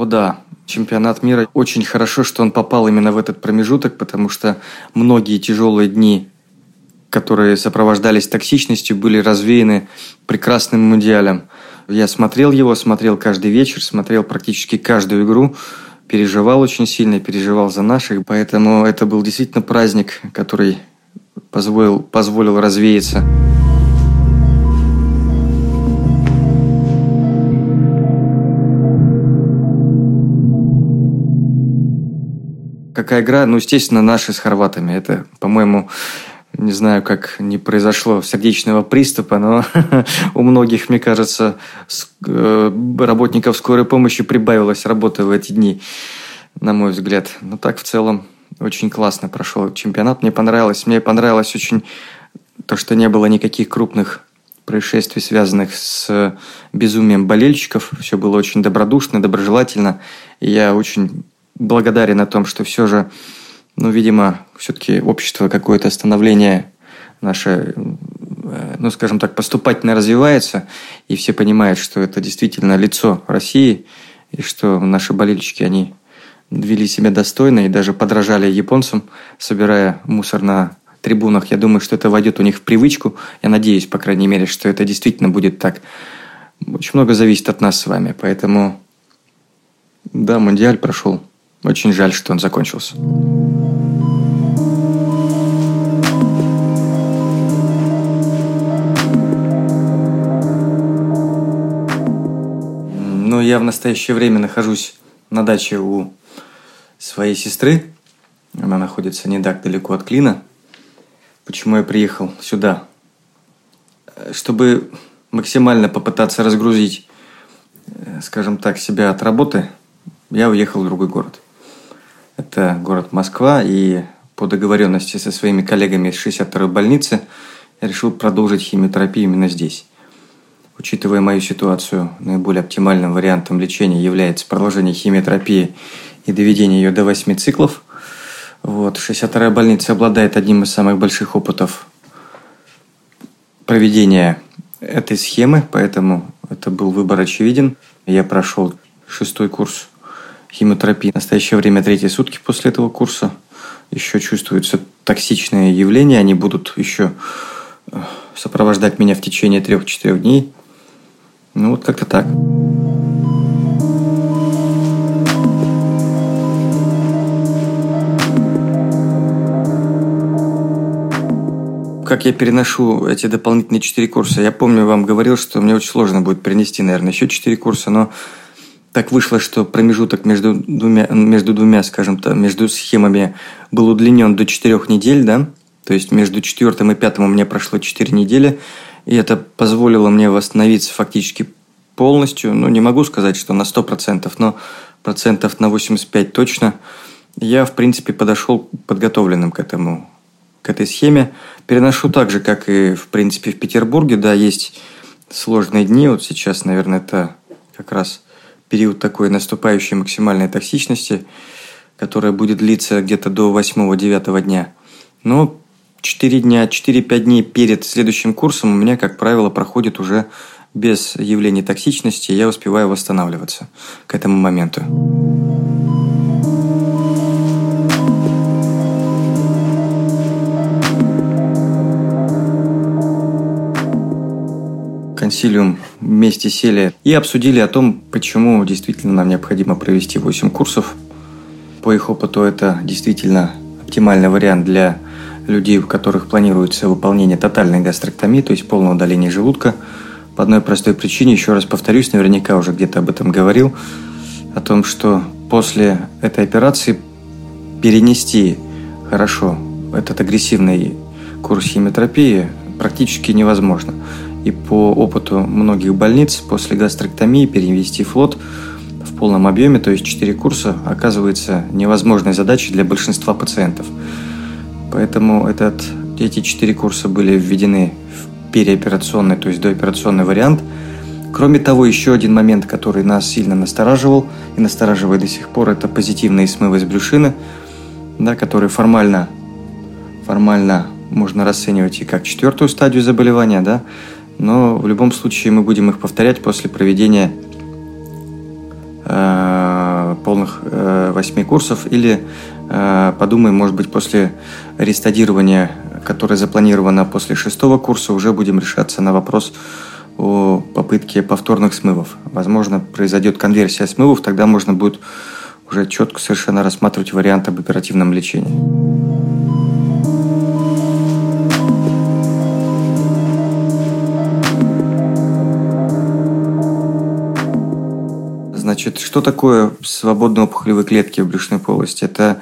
О да, чемпионат мира. Очень хорошо, что он попал именно в этот промежуток, потому что многие тяжелые дни, которые сопровождались токсичностью, были развеяны прекрасным мундиалем. Я смотрел его, смотрел каждый вечер, смотрел практически каждую игру, переживал очень сильно, переживал за наших, поэтому это был действительно праздник, который позволил, позволил развеяться. Какая игра? Ну, естественно, наши с хорватами. Это, по-моему, не знаю, как не произошло сердечного приступа, но у многих, мне кажется, э, работников скорой помощи прибавилось работы в эти дни, на мой взгляд. Но так в целом очень классно прошел чемпионат. Мне понравилось. Мне понравилось очень то, что не было никаких крупных происшествий, связанных с безумием болельщиков. Все было очень добродушно, доброжелательно. И я очень благодарен о том, что все же ну, видимо, все-таки общество какое-то становление наше, ну, скажем так, поступательно развивается, и все понимают, что это действительно лицо России, и что наши болельщики, они вели себя достойно и даже подражали японцам, собирая мусор на трибунах. Я думаю, что это войдет у них в привычку. Я надеюсь, по крайней мере, что это действительно будет так. Очень много зависит от нас с вами, поэтому да, Мундиаль прошел. Очень жаль, что он закончился. Ну, я в настоящее время нахожусь на даче у своей сестры. Она находится не так далеко от Клина. Почему я приехал сюда? Чтобы максимально попытаться разгрузить, э, скажем так, себя от работы, я уехал в другой город. Это город Москва, и по договоренности со своими коллегами из 62-й больницы я решил продолжить химиотерапию именно здесь. Учитывая мою ситуацию, наиболее оптимальным вариантом лечения является продолжение химиотерапии и доведение ее до 8 циклов. Вот. 62-я больница обладает одним из самых больших опытов проведения этой схемы, поэтому это был выбор очевиден. Я прошел шестой курс химиотерапии. В настоящее время третьи сутки после этого курса. Еще чувствуются токсичные явления. Они будут еще э, сопровождать меня в течение трех-четырех дней. Ну вот как-то так. как я переношу эти дополнительные четыре курса. Я помню, вам говорил, что мне очень сложно будет перенести, наверное, еще четыре курса, но так вышло, что промежуток между двумя, между двумя, скажем так, между схемами был удлинен до четырех недель, да, то есть между четвертым и пятым у меня прошло четыре недели, и это позволило мне восстановиться фактически полностью, ну, не могу сказать, что на сто процентов, но процентов на 85 точно. Я, в принципе, подошел подготовленным к этому, к этой схеме. Переношу так же, как и, в принципе, в Петербурге, да, есть сложные дни, вот сейчас, наверное, это как раз – период такой наступающей максимальной токсичности, которая будет длиться где-то до 8-9 дня. Но 4 дня, 4-5 дней перед следующим курсом у меня, как правило, проходит уже без явлений токсичности, я успеваю восстанавливаться к этому моменту. Консилиум вместе сели и обсудили о том, почему действительно нам необходимо провести 8 курсов. По их опыту это действительно оптимальный вариант для людей, у которых планируется выполнение тотальной гастроктомии, то есть полного удаления желудка. По одной простой причине, еще раз повторюсь, наверняка уже где-то об этом говорил, о том, что после этой операции перенести хорошо этот агрессивный курс химиотерапии практически невозможно. И по опыту многих больниц после гастроктомии перевести флот в полном объеме, то есть 4 курса, оказывается невозможной задачей для большинства пациентов. Поэтому этот, эти 4 курса были введены в переоперационный, то есть дооперационный вариант. Кроме того, еще один момент, который нас сильно настораживал и настораживает до сих пор, это позитивные смывы из брюшины, да, которые формально, формально можно расценивать и как четвертую стадию заболевания, да, но в любом случае мы будем их повторять после проведения э, первых э, восьми курсов или э, подумаем, может быть, после рестадирования, которое запланировано после шестого курса, уже будем решаться на вопрос о попытке повторных смывов. Возможно, произойдет конверсия смывов, тогда можно будет уже четко совершенно рассматривать вариант об оперативном лечении. Значит, что такое свободные опухолевые клетки в брюшной полости? Это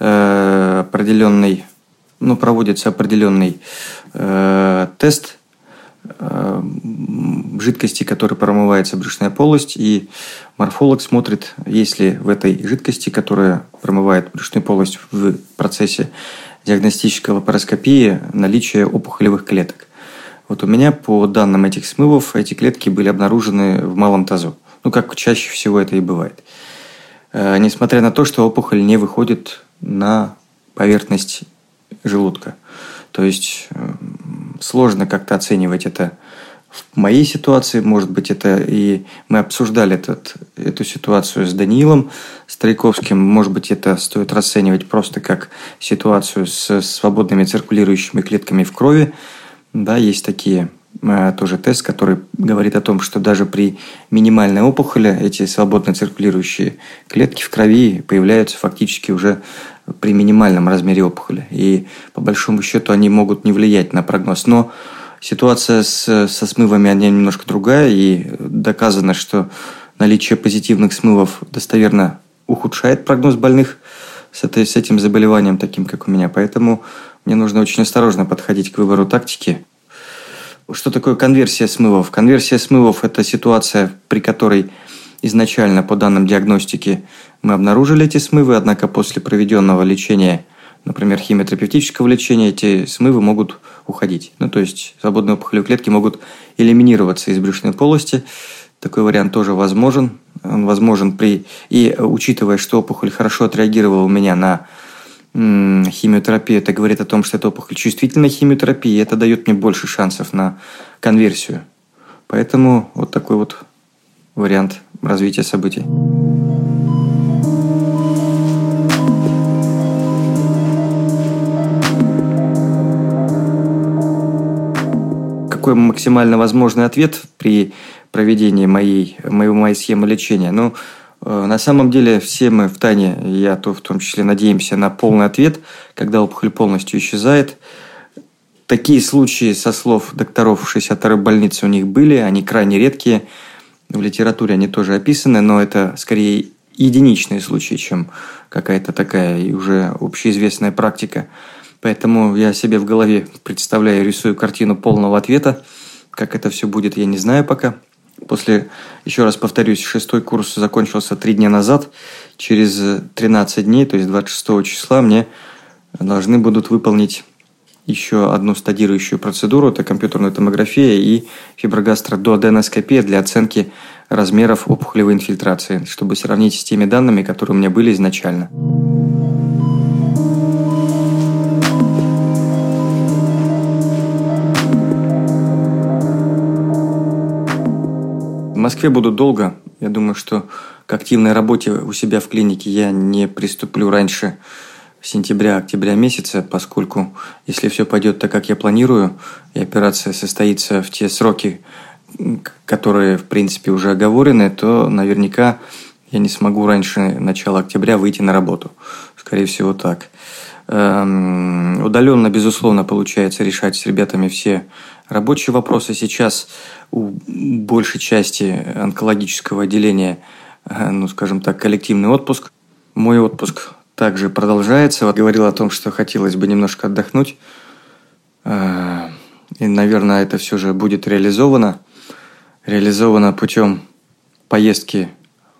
э, определенный, ну, проводится определенный э, тест э, жидкости, которой промывается брюшная полость, и морфолог смотрит, есть ли в этой жидкости, которая промывает брюшную полость в процессе диагностической лапароскопии, наличие опухолевых клеток. Вот у меня по данным этих смывов эти клетки были обнаружены в малом тазу. Ну, как чаще всего это и бывает. Э, несмотря на то, что опухоль не выходит на поверхность желудка. То есть э, сложно как-то оценивать это в моей ситуации, может быть, это и мы обсуждали этот, эту ситуацию с Даниилом Стариковским, может быть, это стоит расценивать просто как ситуацию с свободными циркулирующими клетками в крови. Да, есть такие Э, тоже тест, который говорит о том, что даже при минимальной опухоли эти свободно циркулирующие клетки в крови появляются фактически уже при минимальном размере опухоли. И по большому счету они могут не влиять на прогноз. Но ситуация с, со смывами она немножко другая, и доказано, что наличие позитивных смывов достоверно ухудшает прогноз больных с, этой, с этим заболеванием, таким как у меня. Поэтому мне нужно очень осторожно подходить к выбору тактики что такое конверсия смывов? Конверсия смывов – это ситуация, при которой изначально по данным диагностики мы обнаружили эти смывы, однако после проведенного лечения, например, химиотерапевтического лечения, эти смывы могут уходить. Ну, то есть свободные опухолевые клетки могут элиминироваться из брюшной полости. Такой вариант тоже возможен. Он возможен при... И учитывая, что опухоль хорошо отреагировала у меня на химиотерапия, это говорит о том, что это опухоль чувствительная химиотерапия, и это дает мне больше шансов на конверсию. Поэтому вот такой вот вариант развития событий. Какой максимально возможный ответ при проведении моей, моей, моей схемы лечения? Ну, на самом деле все мы в Тане, я то в том числе надеемся на полный ответ, когда опухоль полностью исчезает. Такие случаи, со слов докторов 62-й больницы, у них были, они крайне редкие. В литературе они тоже описаны, но это скорее единичные случаи, чем какая-то такая уже общеизвестная практика. Поэтому я себе в голове представляю, рисую картину полного ответа. Как это все будет, я не знаю пока. После, еще раз повторюсь, шестой курс закончился три дня назад. Через 13 дней, то есть 26 числа, мне должны будут выполнить еще одну стадирующую процедуру. Это компьютерная томография и фиброгастродуоденоскопия для оценки размеров опухолевой инфильтрации, чтобы сравнить с теми данными, которые у меня были изначально. Москве буду долго. Я думаю, что к активной работе у себя в клинике я не приступлю раньше сентября-октября месяца, поскольку если все пойдет так, как я планирую, и операция состоится в те сроки, которые, в принципе, уже оговорены, то наверняка я не смогу раньше начала октября выйти на работу. Скорее всего, так. Эм, удаленно, безусловно, получается решать с ребятами все рабочие вопросы. Сейчас у большей части онкологического отделения, э, ну, скажем так, коллективный отпуск. Мой отпуск также продолжается. Вот говорил о том, что хотелось бы немножко отдохнуть. Э, и, наверное, это все же будет реализовано. Реализовано путем поездки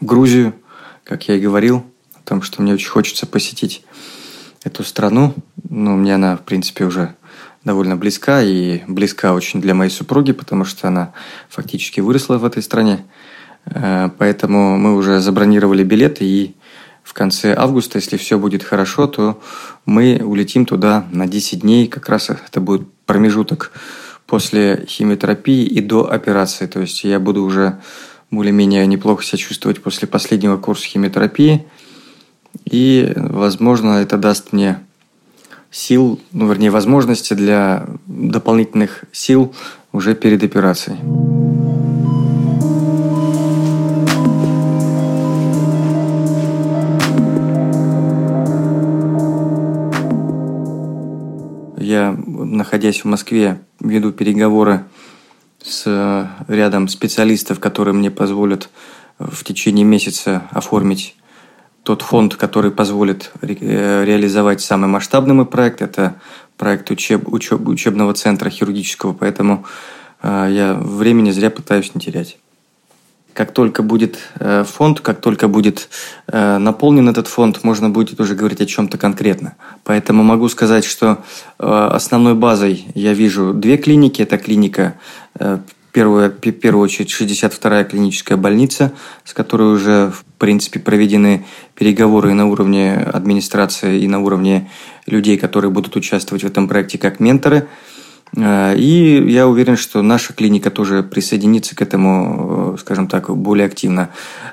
в Грузию, как я и говорил, о том, что мне очень хочется посетить эту страну. Ну, мне она, в принципе, уже довольно близка и близка очень для моей супруги, потому что она фактически выросла в этой стране. Э, поэтому мы уже забронировали билеты и в конце августа, если все будет хорошо, то мы улетим туда на 10 дней. Как раз это будет промежуток после химиотерапии и до операции. То есть я буду уже более-менее неплохо себя чувствовать после последнего курса химиотерапии – И, возможно, это даст мне сил, ну, вернее, возможности для дополнительных сил уже перед операцией. Я, находясь в Москве, веду переговоры с рядом специалистов, которые мне позволят в течение месяца оформить тот фонд, который позволит ре- реализовать самый масштабный мой проект. Это проект учеб, учеб, учебного центра хирургического, поэтому э, я времени зря пытаюсь не терять. Как только будет э, фонд, как только будет э, наполнен этот фонд, можно будет уже говорить о чем-то конкретно. Поэтому могу сказать, что э, основной базой я вижу две клиники. Это клиника, первая, в первую очередь, 62-я клиническая больница, с которой уже, в принципе, проведены переговоры на уровне администрации и на уровне людей, которые будут участвовать в этом проекте как менторы – Э, и я уверен, что наша клиника тоже присоединится к этому, э, скажем так, более активно.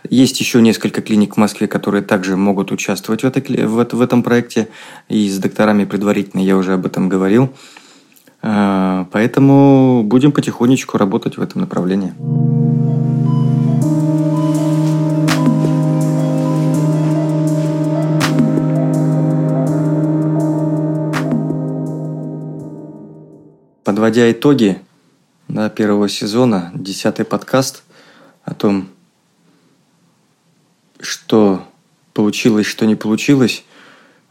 Есть еще несколько клиник в Москве, которые также могут участвовать в, этой, в этом проекте. И с докторами предварительно я уже об этом говорил. Э, поэтому будем потихонечку работать в этом направлении. Подводя итоги да, первого сезона, десятый подкаст о том, что получилось, что не получилось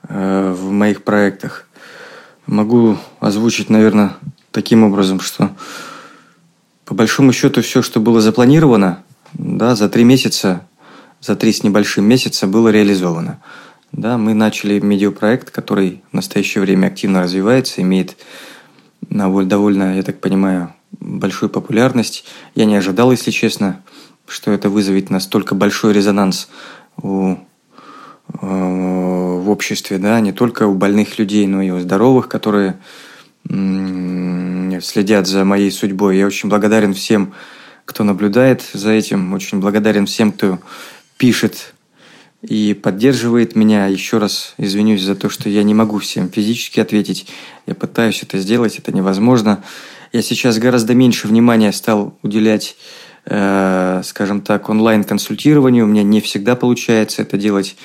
э, в моих проектах, могу озвучить, наверное, таким образом, что по большому счету все, что было запланировано, да, за три месяца, за три с небольшим месяца было реализовано. Да, мы начали медиапроект, который в настоящее время активно развивается, имеет довольно, я так понимаю, большую популярность. Я не ожидал, если честно, что это вызовет настолько большой резонанс у, в обществе, да, не только у больных людей, но и у здоровых, которые следят за моей судьбой. Я очень благодарен всем, кто наблюдает за этим, очень благодарен всем, кто пишет и поддерживает меня. Еще раз извинюсь за то, что я не могу всем физически ответить. Я пытаюсь это сделать, это невозможно. Я сейчас гораздо меньше внимания стал уделять, э, скажем так, онлайн-консультированию. У меня не всегда получается это делать,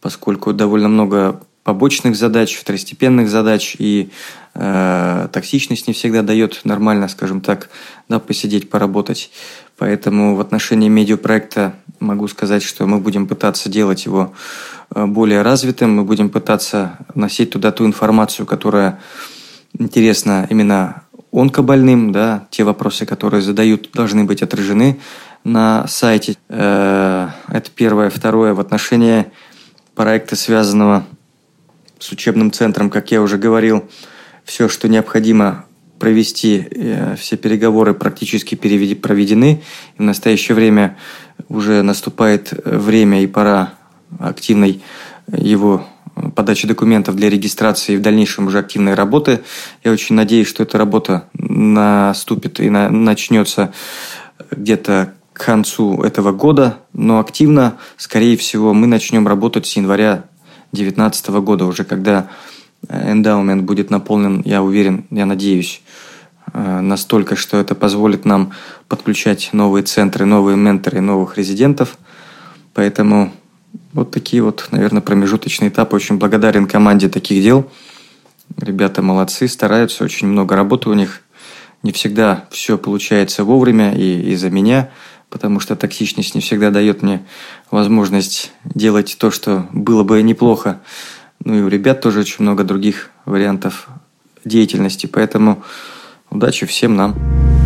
поскольку довольно много побочных задач, второстепенных задач, и э, токсичность не всегда дает нормально, скажем так, да, посидеть, поработать. Поэтому в отношении медиапроекта могу сказать, что мы будем пытаться делать его э, более развитым, мы будем пытаться носить туда ту информацию, которая интересна именно онкобольным, да, те вопросы, которые задают, должны быть отражены на сайте. Э, это первое. Второе, в отношении проекта, связанного с учебным центром, как я уже говорил, все, что необходимо провести, э, все переговоры практически проведены. И в настоящее время уже наступает время и пора активной его подачи документов для регистрации и в дальнейшем уже активной работы. Я очень надеюсь, что эта работа наступит и на, начнется где-то к концу этого года, но активно, скорее всего, мы начнем работать с января 2019 года, уже когда эндаумент будет наполнен, я уверен, я надеюсь, э, настолько, что это позволит нам подключать новые центры, новые менторы, новых резидентов. Поэтому вот такие вот, наверное, промежуточные этапы. Очень благодарен команде таких дел. Ребята молодцы, стараются, очень много работы у них. Не всегда все получается вовремя и из-за меня, потому что токсичность не всегда дает мне возможность делать то, что было бы неплохо. Ну и у ребят тоже очень много других вариантов деятельности. Поэтому удачи всем нам.